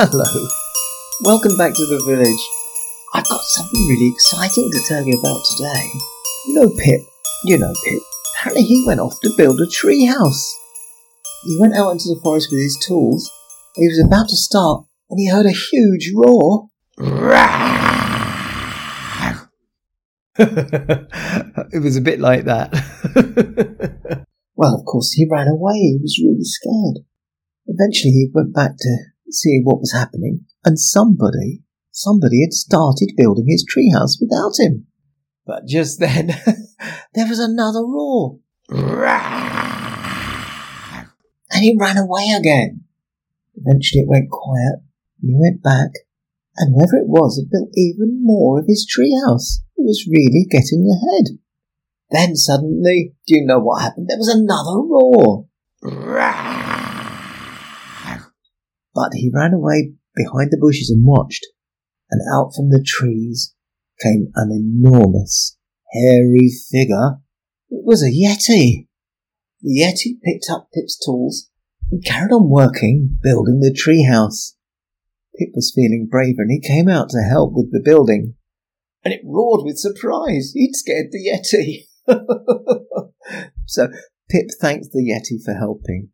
Hello. Welcome back to the village. I've got something really exciting to tell you about today. You know Pip? You know Pip. Apparently he went off to build a tree house. He went out into the forest with his tools. He was about to start when he heard a huge roar. it was a bit like that. well, of course, he ran away. He was really scared. Eventually, he went back to see what was happening, and somebody, somebody had started building his treehouse without him. But just then, there was another roar. And he ran away again. Eventually, it went quiet, and he went back, and whoever it was had built even more of his treehouse. He was really getting ahead. Then suddenly, do you know what happened? There was another roar. But he ran away behind the bushes and watched, and out from the trees came an enormous, hairy figure. It was a Yeti. The Yeti picked up Pip's tools and carried on working, building the treehouse. Pip was feeling braver and he came out to help with the building. And it roared with surprise. He'd scared the Yeti. so Pip thanked the Yeti for helping,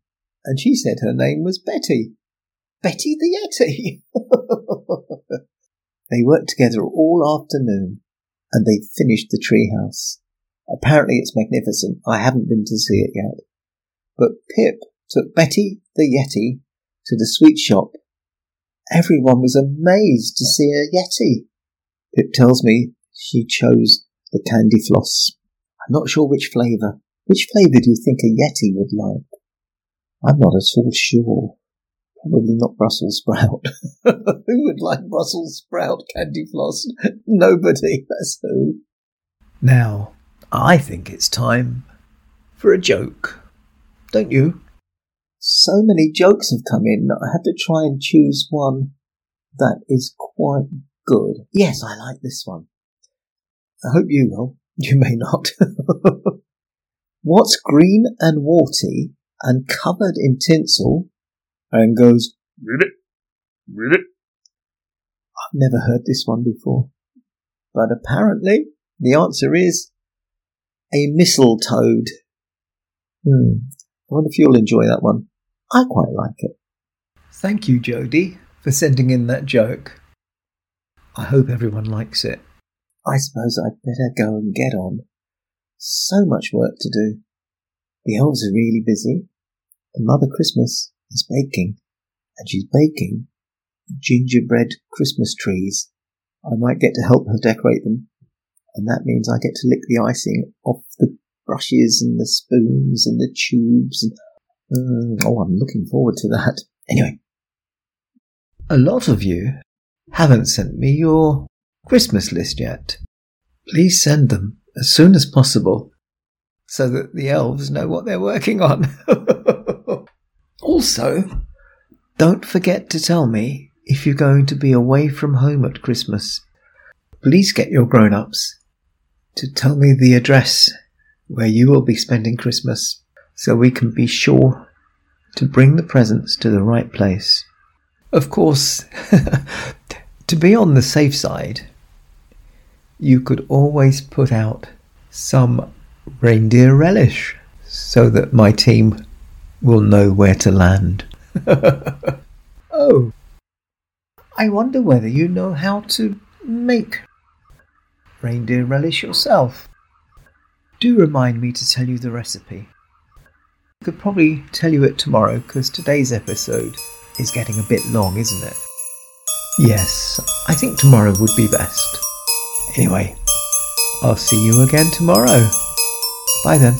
and she said her name was Betty. Betty the Yeti. they worked together all afternoon, and they finished the treehouse. Apparently it's magnificent. I haven't been to see it yet. But Pip took Betty the Yeti to the sweet shop. Everyone was amazed to see a Yeti. Pip tells me she chose the candy floss. I'm not sure which flavour. Which flavour do you think a Yeti would like? I'm not at all sure. Probably not Brussels sprout. who would like Brussels sprout candy floss? Nobody. That's who. Now, I think it's time for a joke. Don't you? So many jokes have come in that I have to try and choose one that is quite good. Yes, I like this one. I hope you will. You may not. What's green and warty and covered in tinsel and goes ribbit, ribbit? I've never heard this one before. But apparently the answer is a mistletoe. Hmm. I wonder if you'll enjoy that one. I quite like it. Thank you, Jody, for sending in that joke. I hope everyone likes it. I suppose I'd better go and get on. So much work to do. The elves are really busy, and Mother Christmas is baking, and she's baking gingerbread Christmas trees. I might get to help her decorate them, and that means I get to lick the icing off the brushes and the spoons and the tubes. And uh, oh, I'm looking forward to that. Anyway, a lot of you haven't sent me your Christmas list yet. Please send them as soon as possible so that the elves know what they're working on. also, don't forget to tell me if you're going to be away from home at Christmas. Please get your grown ups to tell me the address where you will be spending Christmas so we can be sure to bring the presents to the right place. Of course, to be on the safe side, you could always put out some reindeer relish so that my team will know where to land. oh, I wonder whether you know how to make reindeer relish yourself. Do remind me to tell you the recipe. I could probably tell you it tomorrow because today's episode is getting a bit long, isn't it? Yes, I think tomorrow would be best. Anyway, I'll see you again tomorrow. Bye then.